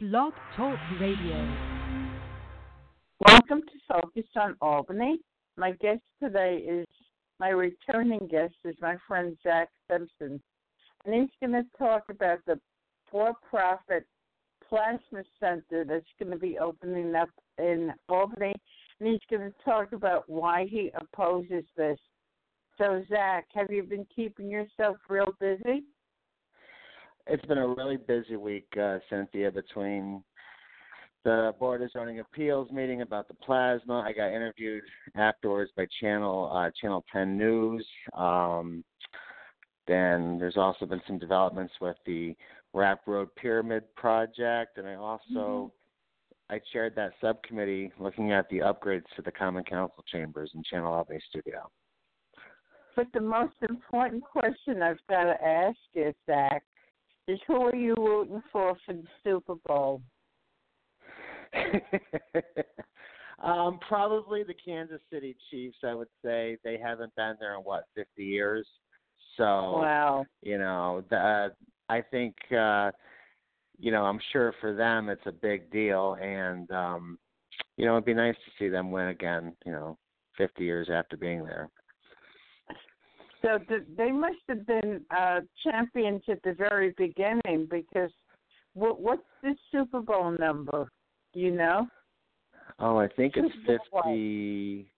Blog Talk Radio. Welcome to Focus on Albany. My guest today is my returning guest is my friend Zach Simpson, and he's going to talk about the for-profit plasma center that's going to be opening up in Albany, and he's going to talk about why he opposes this. So, Zach, have you been keeping yourself real busy? It's been a really busy week, uh, Cynthia, between the Board of Zoning Appeals meeting about the plasma. I got interviewed afterwards by Channel uh, Channel 10 News. Um, then there's also been some developments with the Rapp Road Pyramid project, and I also mm-hmm. I chaired that subcommittee looking at the upgrades to the Common Council chambers in Channel Albany Studio. But the most important question I've got to ask is, Zach, is who are you rooting for for the Super Bowl? um, probably the Kansas City Chiefs. I would say they haven't been there in what fifty years. So wow, you know, the, I think uh, you know, I'm sure for them it's a big deal, and um, you know, it'd be nice to see them win again. You know, fifty years after being there. So the, they must have been uh, champions at the very beginning because what, what's the Super Bowl number? Do you know? Oh, I think it's fifty.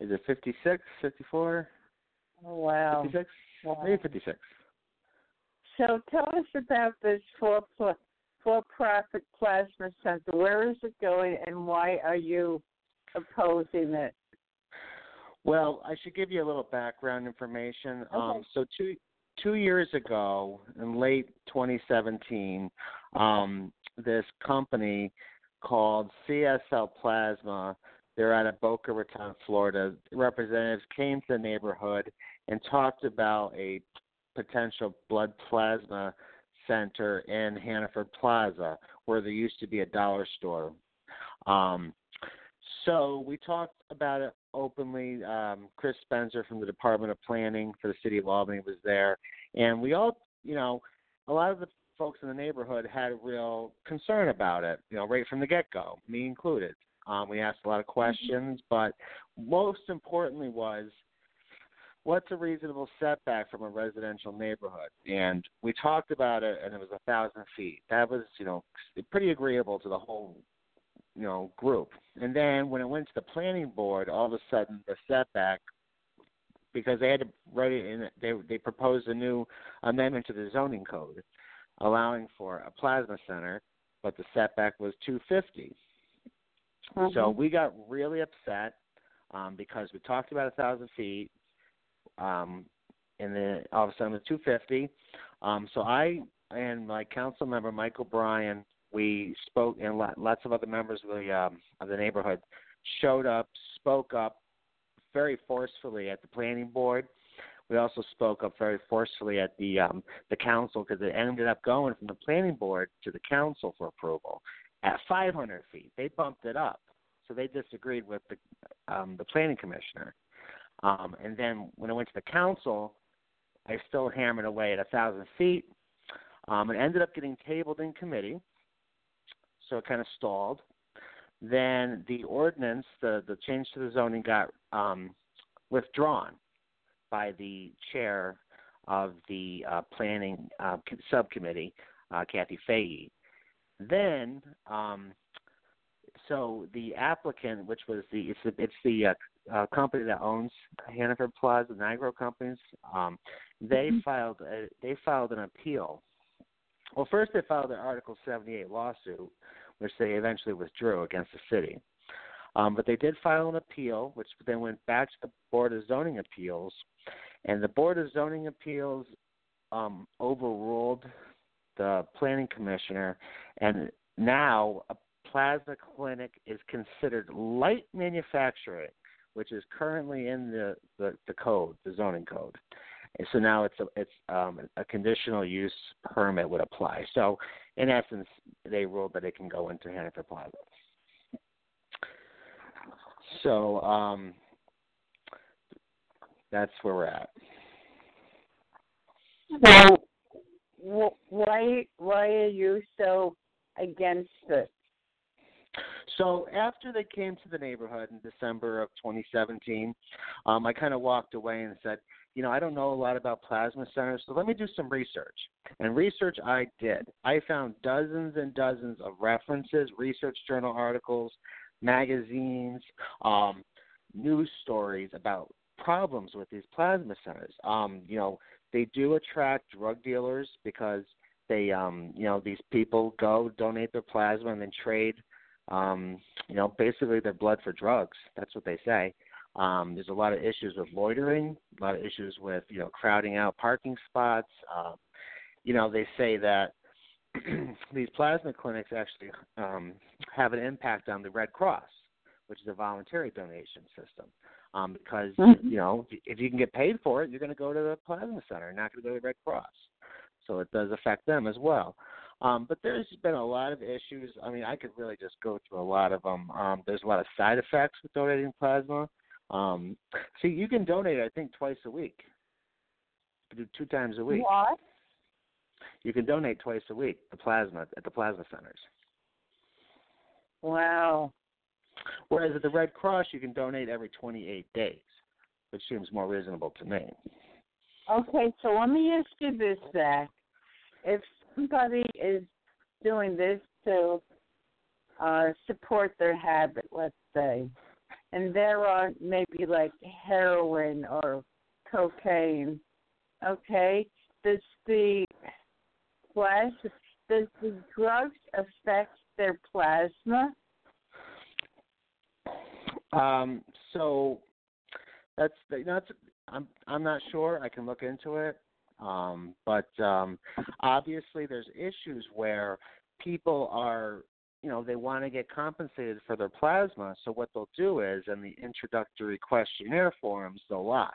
Is it fifty-six, fifty-four? Oh wow. Fifty-six. Wow. Maybe fifty-six. So tell us about this for for profit plasma center. Where is it going, and why are you opposing it? Well, I should give you a little background information. Okay. Um, so two two years ago, in late 2017, um, this company called CSL Plasma. They're out of Boca Raton, Florida. Representatives came to the neighborhood and talked about a potential blood plasma center in Hannaford Plaza, where there used to be a dollar store. Um, so we talked about it openly. Um, Chris Spencer from the Department of Planning for the City of Albany was there, and we all, you know, a lot of the folks in the neighborhood had a real concern about it, you know, right from the get go, me included. Um, we asked a lot of mm-hmm. questions, but most importantly was what's a reasonable setback from a residential neighborhood? And we talked about it, and it was a thousand feet. That was, you know, pretty agreeable to the whole, you know, group. And then when it went to the planning board, all of a sudden the setback, because they had to write it in, they they proposed a new amendment to the zoning code, allowing for a plasma center, but the setback was 250. Mm-hmm. So we got really upset um, because we talked about a thousand feet, um, and then all of a sudden it was 250. Um, so I and my council member Michael O'Brien, we spoke, and lots of other members of the um, of the neighborhood showed up, spoke up very forcefully at the planning board we also spoke up very forcefully at the um, the council because it ended up going from the planning board to the council for approval at 500 feet. They bumped it up, so they disagreed with the um, the planning commissioner. Um, and then when it went to the council, I still hammered away at thousand feet. Um, it ended up getting tabled in committee, so it kind of stalled. Then the ordinance, the the change to the zoning, got um, withdrawn by the chair of the uh, planning uh, subcommittee, uh, Kathy Fahey. Then, um, so the applicant, which was the it's the, it's the uh, uh, company that owns Hannaford Plaza, the Nigro Companies, um, they mm-hmm. filed a, they filed an appeal. Well, first they filed an Article 78 lawsuit, which they eventually withdrew against the city. Um, but they did file an appeal, which then went back to the Board of Zoning Appeals, and the Board of Zoning Appeals um, overruled the planning commissioner, and now a plasma clinic is considered light manufacturing, which is currently in the, the, the code, the zoning code. And so now it's a, it's um, a conditional use permit would apply. So in essence, they ruled that it can go into Hannaford Plaza. So um, that's where we're at. So, why why are you so against it? So after they came to the neighborhood in December of 2017, um, I kind of walked away and said, you know, I don't know a lot about plasma centers, so let me do some research. And research I did. I found dozens and dozens of references, research journal articles, magazines, um, news stories about problems with these plasma centers. Um, you know, they do attract drug dealers because they, um, you know, these people go donate their plasma and then trade, um, you know, basically their blood for drugs. That's what they say. Um, there's a lot of issues with loitering, a lot of issues with you know crowding out parking spots. Uh, you know, they say that these plasma clinics actually um, have an impact on the Red Cross, which is a voluntary donation system. Um, because mm-hmm. you know, if you can get paid for it, you're going to go to the plasma center, not going to go to the Red Cross. So it does affect them as well. Um, but there's been a lot of issues. I mean, I could really just go through a lot of them. Um, there's a lot of side effects with donating plasma. Um, see, you can donate, I think, twice a week. Do two times a week. What? You can donate twice a week the plasma at the plasma centers. Wow. Whereas at the Red Cross, you can donate every 28 days, which seems more reasonable to me. Okay, so let me ask you this, Zach. If somebody is doing this to uh, support their habit, let's say, and they're on maybe like heroin or cocaine, okay, does the does the drugs affect their plasma? Um, so that's that's I'm I'm not sure. I can look into it. Um, but um, obviously, there's issues where people are, you know, they want to get compensated for their plasma. So what they'll do is, in the introductory questionnaire forms, they'll lie.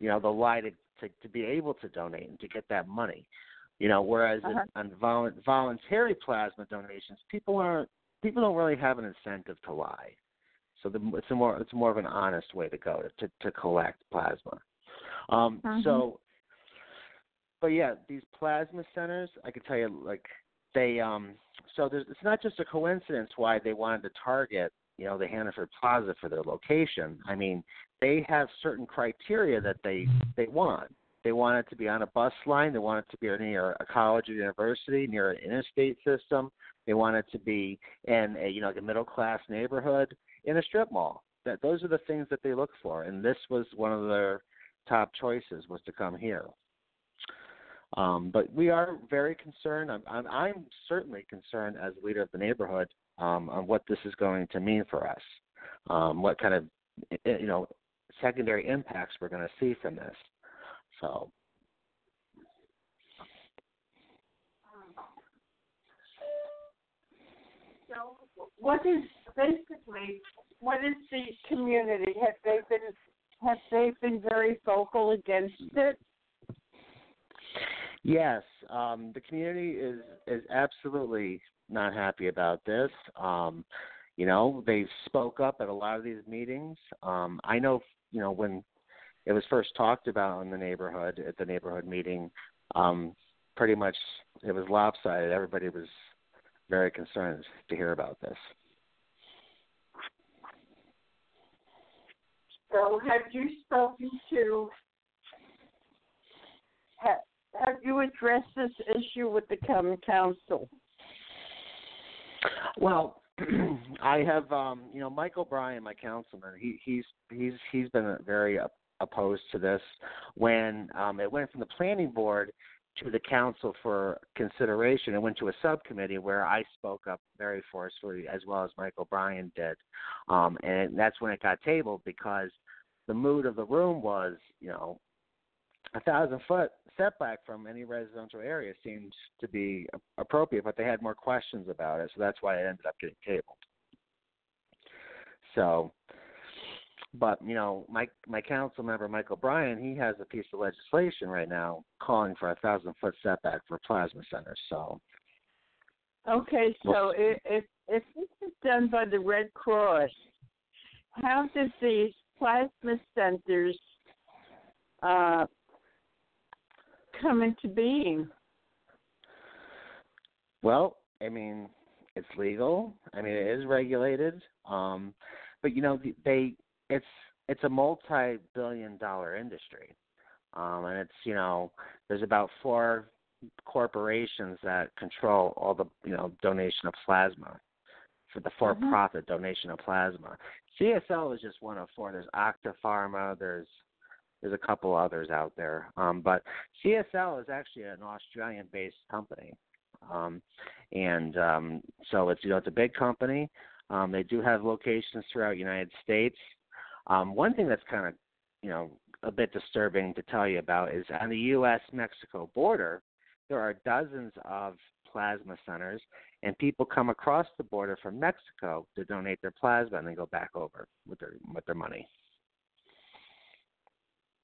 You know, they'll lie to to, to be able to donate and to get that money. You know, whereas uh-huh. in, on vol- voluntary plasma donations, people aren't people don't really have an incentive to lie. So the, it's a more it's more of an honest way to go to to, to collect plasma. Um, mm-hmm. So, but yeah, these plasma centers, I can tell you, like they um, so there's it's not just a coincidence why they wanted to target you know the Hannaford Plaza for their location. I mean, they have certain criteria that they they want. They want it to be on a bus line. They want it to be near a college or university, near an interstate system. They want it to be in a you know like a middle class neighborhood in a strip mall. That those are the things that they look for, and this was one of their top choices was to come here. Um, but we are very concerned. I'm, I'm, I'm certainly concerned as leader of the neighborhood um, on what this is going to mean for us. Um, what kind of you know secondary impacts we're going to see from this. So. So, what is basically what is the community? Have they been have they been very vocal against it? Yes, um, the community is is absolutely not happy about this. Um, you know, they spoke up at a lot of these meetings. Um, I know, you know, when it was first talked about in the neighborhood at the neighborhood meeting, um, pretty much it was lopsided. Everybody was very concerned to hear about this. So, have you spoken to? Have you addressed this issue with the common council? Well, I have, um, you know, Mike O'Brien, my councilman. He, he's he's he's been very opposed to this. When um, it went from the planning board to the council for consideration, it went to a subcommittee where I spoke up very forcefully, as well as Mike O'Brien did, um, and that's when it got tabled because the mood of the room was, you know, a thousand foot setback from any residential area seems to be appropriate, but they had more questions about it, so that's why it ended up getting tabled. So, but you know, my my council member Michael O'Brien, he has a piece of legislation right now calling for a thousand foot setback for plasma centers. So, okay, so if if this is done by the Red Cross, how does these plasma centers uh, come into being? Well, I mean, it's legal. I mean, it is regulated. Um, but you know, they it's it's a multi-billion dollar industry. Um, and it's, you know, there's about four corporations that control all the, you know, donation of plasma for the for-profit mm-hmm. donation of plasma. CSL is just one of four. There's Octapharma. There's there's a couple others out there, um, but CSL is actually an Australian-based company, um, and um, so it's you know it's a big company. Um, they do have locations throughout the United States. Um, one thing that's kind of you know a bit disturbing to tell you about is on the U.S. Mexico border, there are dozens of plasma centers, and people come across the border from Mexico to donate their plasma and then go back over with their with their money.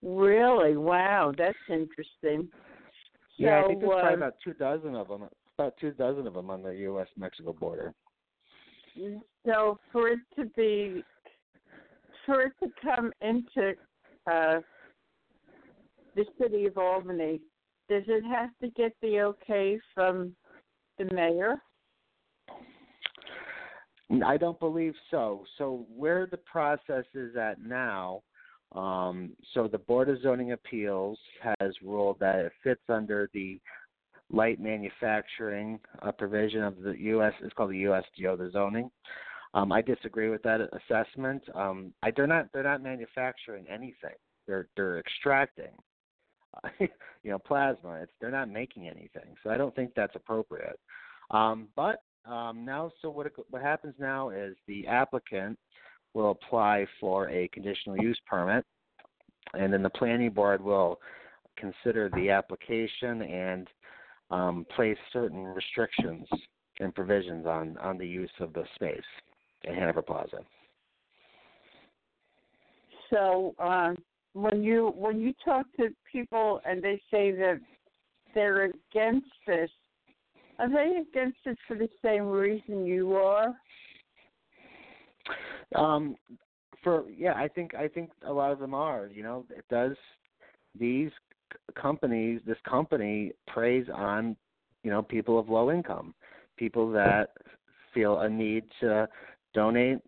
Really? Wow, that's interesting. Yeah, so, I think there's uh, probably about two dozen of them. About two dozen of them on the U.S. Mexico border. So for it to be, for it to come into uh, the city of Albany, does it have to get the okay from the mayor? I don't believe so. So where the process is at now, um, so the Board of Zoning Appeals has ruled that it fits under the light manufacturing uh, provision of the U.S. It's called the USDO, the zoning. Um, I disagree with that assessment. Um, I, they're not they're not manufacturing anything. They're they're extracting, you know, plasma. It's they're not making anything. So I don't think that's appropriate. Um, but um, now, so what what happens now is the applicant will apply for a conditional use permit, and then the planning board will consider the application and um, place certain restrictions and provisions on, on the use of the space at Hannaford Plaza. So uh, when you when you talk to people and they say that they're against this, are they against it for the same reason you are? Um, for yeah, I think I think a lot of them are. You know, it does. These companies, this company preys on, you know, people of low income, people that feel a need to donate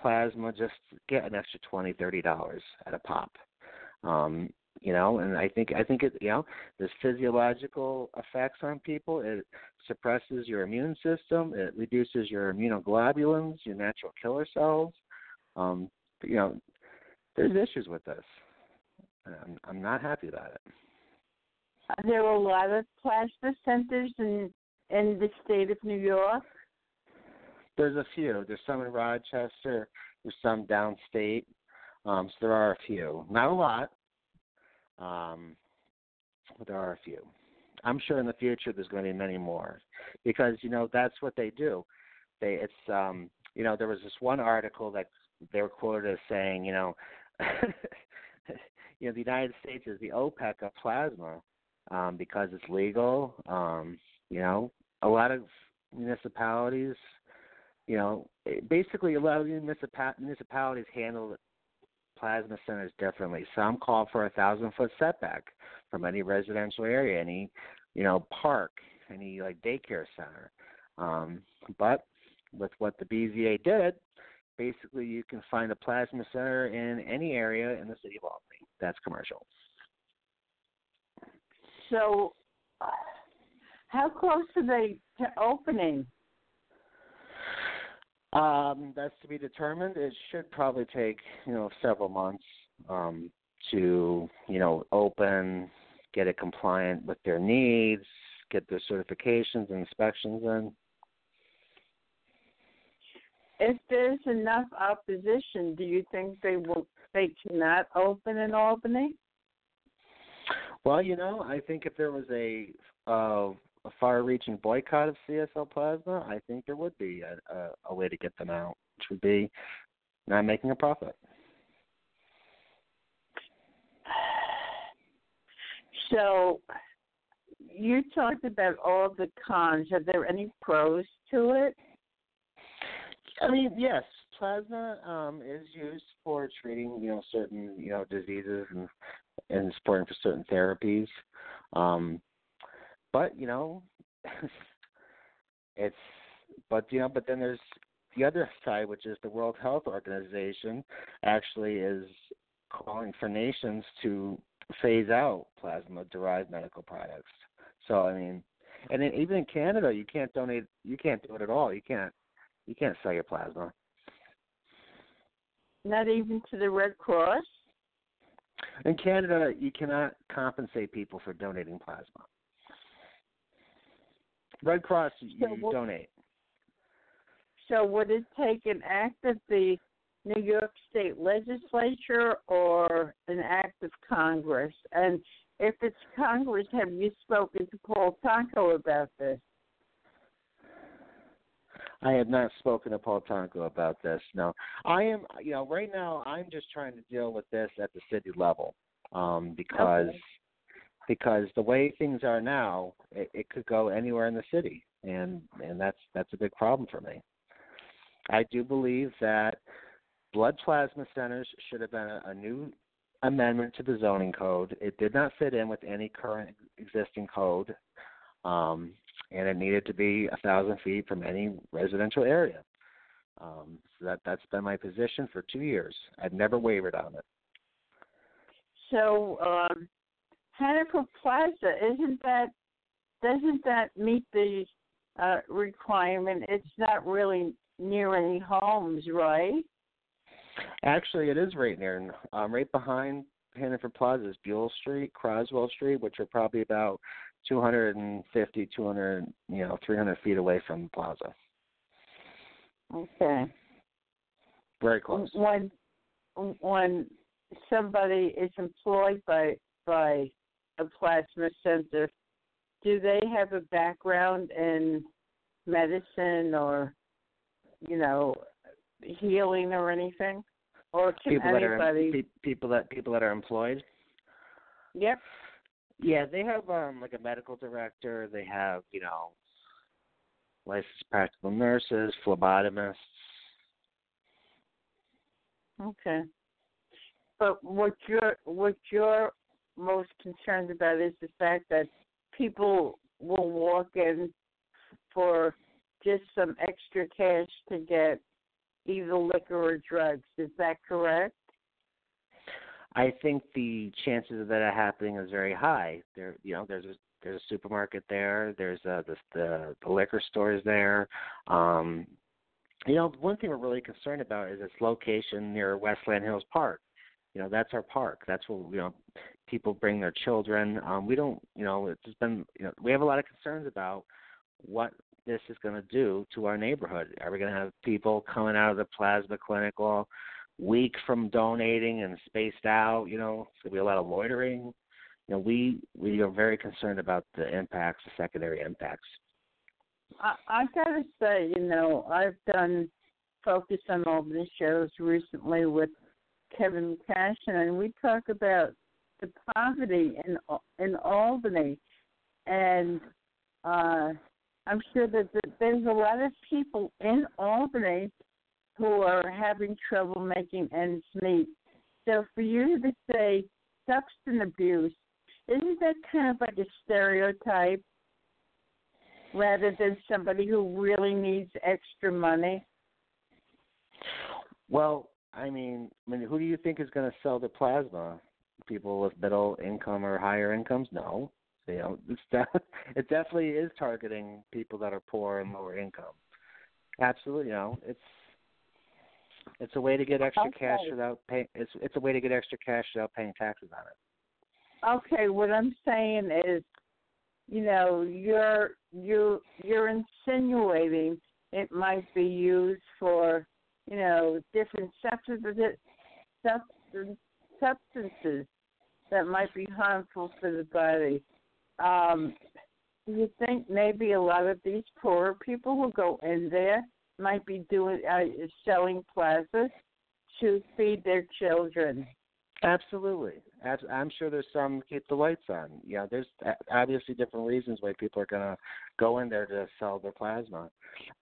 plasma just get an extra twenty, thirty dollars at a pop. Um, you know, and I think I think it you know, there's physiological effects on people. It suppresses your immune system, it reduces your immunoglobulins, your natural killer cells. Um, you know, there's issues with this. I'm, I'm not happy about it. There are a lot of plasma centers in in the state of New York. There's a few. There's some in Rochester. There's some downstate. Um, so there are a few. Not a lot, um, there are a few. I'm sure in the future there's going to be many more because you know that's what they do. They it's um, you know there was this one article that they were quoted as saying you know you know the United States is the OPEC of plasma um, because it's legal. Um, you know a lot of municipalities you know, basically a lot of municipalities handle plasma centers differently. Some call for a thousand foot setback from any residential area, any you know park, any like daycare center. Um, but with what the BZA did, basically you can find a plasma center in any area in the city of Albany. That's commercial. So, how close are they to opening? Um, that's to be determined. It should probably take you know several months um, to you know open, get it compliant with their needs, get their certifications and inspections in. If there's enough opposition, do you think they will they cannot open in Albany? Well, you know, I think if there was a uh, a far-reaching boycott of CSL plasma, I think there would be a, a, a way to get them out, which would be not making a profit. So, you talked about all the cons. Are there any pros to it? I mean, yes, plasma um, is used for treating, you know, certain, you know, diseases and and supporting for certain therapies. Um, but you know, it's but you know, but then there's the other side, which is the World Health Organization, actually is calling for nations to phase out plasma-derived medical products. So I mean, and in, even in Canada, you can't donate. You can't do it at all. You can't. You can't sell your plasma. Not even to the Red Cross. In Canada, you cannot compensate people for donating plasma. Red Cross, you, So what- donate. So would it take an act of the New York State Legislature or an act of Congress? And if it's Congress, have you spoken to Paul Tonko about this? I have not spoken to Paul Tonko about this. No, I am. You know, right now I'm just trying to deal with this at the city level, um, because Okay. Because the way things are now, it, it could go anywhere in the city, and and that's that's a big problem for me. I do believe that blood plasma centers should have been a, a new amendment to the zoning code. It did not fit in with any current existing code. Um, and it needed to be a thousand feet from any residential area. Um, so that that's been my position for two years. I've never wavered on it. So um, Hannaford Plaza isn't that doesn't that meet the uh, requirement? It's not really near any homes, right? Actually, it is right near, um, right behind Hannaford Plaza is Buell Street, Croswell Street, which are probably about 250, 200, you know, 300 feet away from the plaza. Okay. Very close. When when somebody is employed by by a plasma center, do they have a background in medicine or you know healing or anything? Or can People that are anybody? people that people that are employed. Yep. Yeah, they have um like a medical director. They have you know licensed practical nurses, phlebotomists. Okay. But what you're what you're most concerned about is the fact that people will walk in for just some extra cash to get either liquor or drugs. Is that correct? I think the chances of that happening is very high. There, you know, there's a there's a supermarket there. There's a, the the the liquor stores there. Um, you know, one thing we're really concerned about is its location near Westland Hills Park. You know, that's our park. That's where you know people bring their children. Um, we don't, you know, it's just been, you know, we have a lot of concerns about what this is going to do to our neighborhood. Are we going to have people coming out of the plasma clinic all week from donating and spaced out? You know, it's going to be a lot of loitering. You know, we we are very concerned about the impacts, the secondary impacts. I, I gotta say, you know, I've done focus on Albany shows recently with Kevin Cashin, and we talk about the poverty in in Albany, and uh, I'm sure that that there's a lot of people in Albany who are having trouble making ends meet. So for you to say substance abuse, isn't that kind of like a stereotype? rather than somebody who really needs extra money? Well, I mean, I mean, who do you think is going to sell the plasma? People with middle income or higher incomes? No, you know, it's de- it definitely is targeting people that are poor and lower income. Absolutely, you know, it's it's a way to get extra cash without pay. It's it's a way to get extra cash without paying taxes on it. Okay, what I'm saying is, you know, you're you you're insinuating it might be used for, you know, different substances substance, substances that might be harmful for the body. Um, do you think maybe a lot of these poorer people who go in there might be doing uh, selling plasma to feed their children? Absolutely. I'm sure there's some keep the lights on. You know, there's obviously different reasons why people are going to go in there to sell their plasma.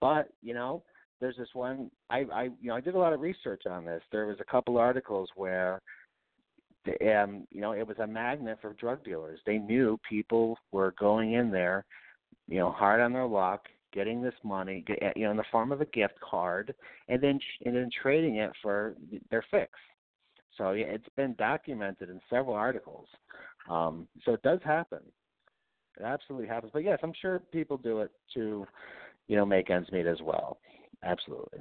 But, you know, there's this one I I you know, I did a lot of research on this. There was a couple articles where the, um, you know, it was a magnet for drug dealers. They knew people were going in there, you know, hard on their luck, getting this money, you know, in the form of a gift card, and then and then trading it for their fix. So yeah, it's been documented in several articles. Um, so it does happen. It absolutely happens. But yes, I'm sure people do it to, you know, make ends meet as well. Absolutely.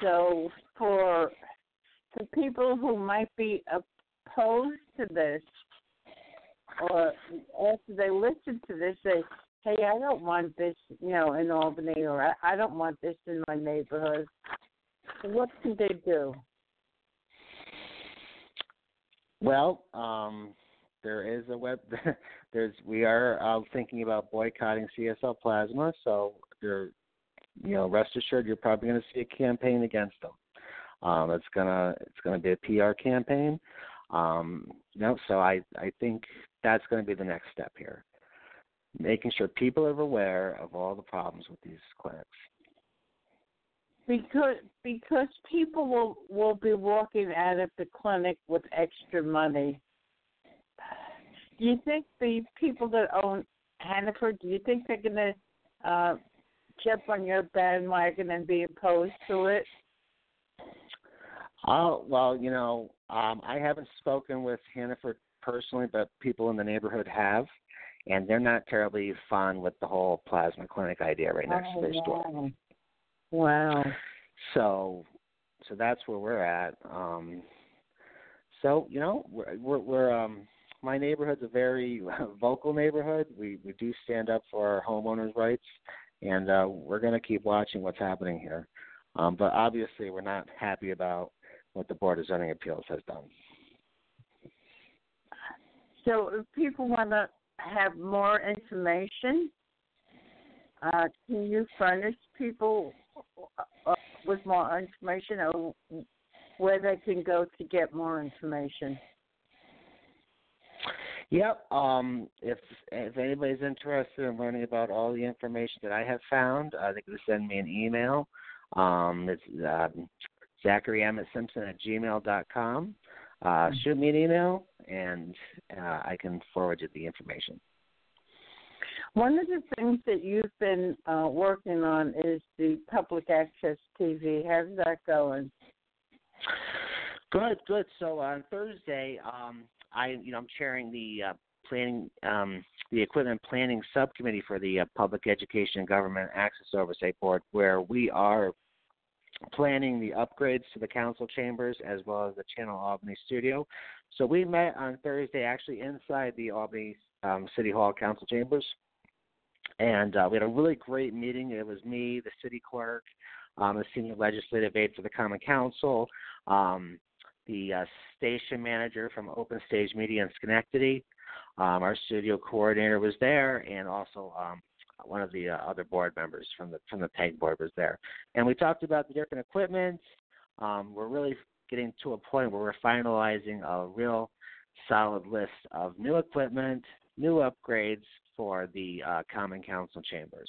So for the people who might be opposed to this, or after they listen to this, say, "Hey, I don't want this, you know, in Albany, or I, I don't want this in my neighborhood." What can they do? Well, um, there is a web. There's we are uh, thinking about boycotting CSL Plasma, so you're, you know, rest assured you're probably going to see a campaign against them. Um, it's gonna it's gonna be a PR campaign. Um, you know, so I I think that's going to be the next step here, making sure people are aware of all the problems with these clinics. Because because people will will be walking out of the clinic with extra money. Do you think the people that own Hannaford, do you think they're going to uh, jump on your bandwagon and be opposed to it? Oh well, you know, um, I haven't spoken with Hannaford personally, but people in the neighborhood have, and they're not terribly fond with the whole plasma clinic idea right next oh, to their wow. store. Wow. So, so that's where we're at. Um, so you know, we're, we're, we're um, my neighborhood's a very vocal neighborhood. We we do stand up for our homeowners' rights, and uh, we're going to keep watching what's happening here. Um, but obviously, we're not happy about what the Board of Zoning Appeals has done. So, if people want to have more information, uh, can you furnish people uh, with more information, or where they can go to get more information? Yep. Um, if if anybody's interested in learning about all the information that I have found, uh, they can send me an email. Um, it's um, Zachary Emmett Simpson at gmail dot com. Uh, hmm. shoot me an email, and uh, I can forward you the information. One of the things that you've been uh, working on is the public access TV. How's that going? Good, good. So on Thursday, um, I, you know, I'm chairing the uh, planning, um, the equipment planning subcommittee for the uh, Public Education and Government Access Oversight Board, where we are planning the upgrades to the council chambers as well as the Channel Albany studio. So we met on Thursday actually inside the Albany um, City Hall council chambers. And uh, we had a really great meeting. It was me, the city clerk, um, the senior legislative aide for the Common Council, um, the uh, station manager from Open Stage Media in Schenectady. Um, our studio coordinator was there, and also um, one of the uh, other board members from the from the PEG board was there, and we talked about the different equipment. Um, we're really getting to a point where we're finalizing a real solid list of new equipment, new upgrades for the uh, Common Council chambers,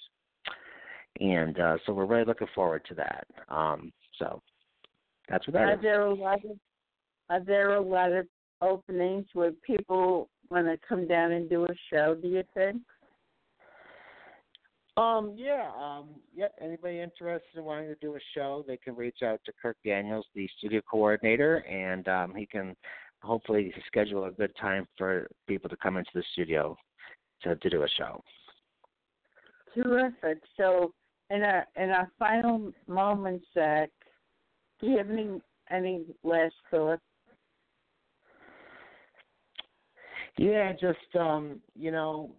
and uh, so we're really looking forward to that. Um, so that's what that are is. there a lot of are there a lot of openings where people want to come down and do a show? Do you think? Um, yeah, um, yeah. Anybody interested in wanting to do a show, they can reach out to Kirk Daniels, the studio coordinator, and um, he can hopefully schedule a good time for people to come into the studio to to do a show. Terrific. So, in our in our final moments, Zach, do you have any any last thoughts? Yeah, just um, you know,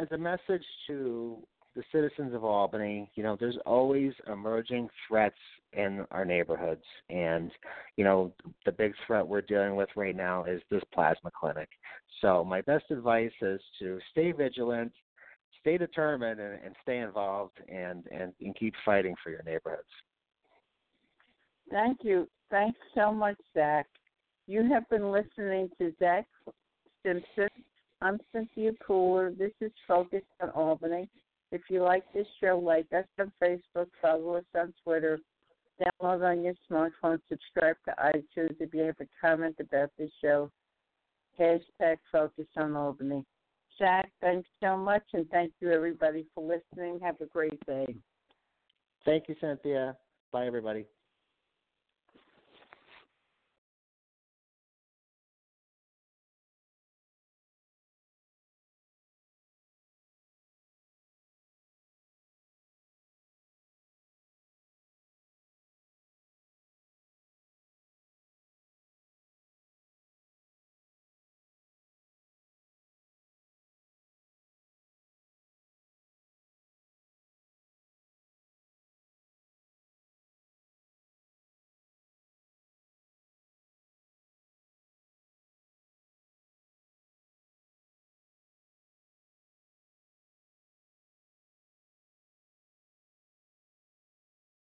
as a message to the citizens of Albany, you know, there's always emerging threats in our neighborhoods. And, you know, the big threat we're dealing with right now is this plasma clinic. So, my best advice is to stay vigilant, stay determined, and, and stay involved and, and, and keep fighting for your neighborhoods. Thank you. Thanks so much, Zach. You have been listening to Zach Simpson. I'm Cynthia Pooler. This is Focus on Albany. If you like this show, like us on Facebook, follow us on Twitter, download on your smartphone, subscribe to iTunes. If you have a comment about this show, hashtag Focus on Albany. Zach, thanks so much, and thank you everybody for listening. Have a great day. Thank you, Cynthia. Bye, everybody.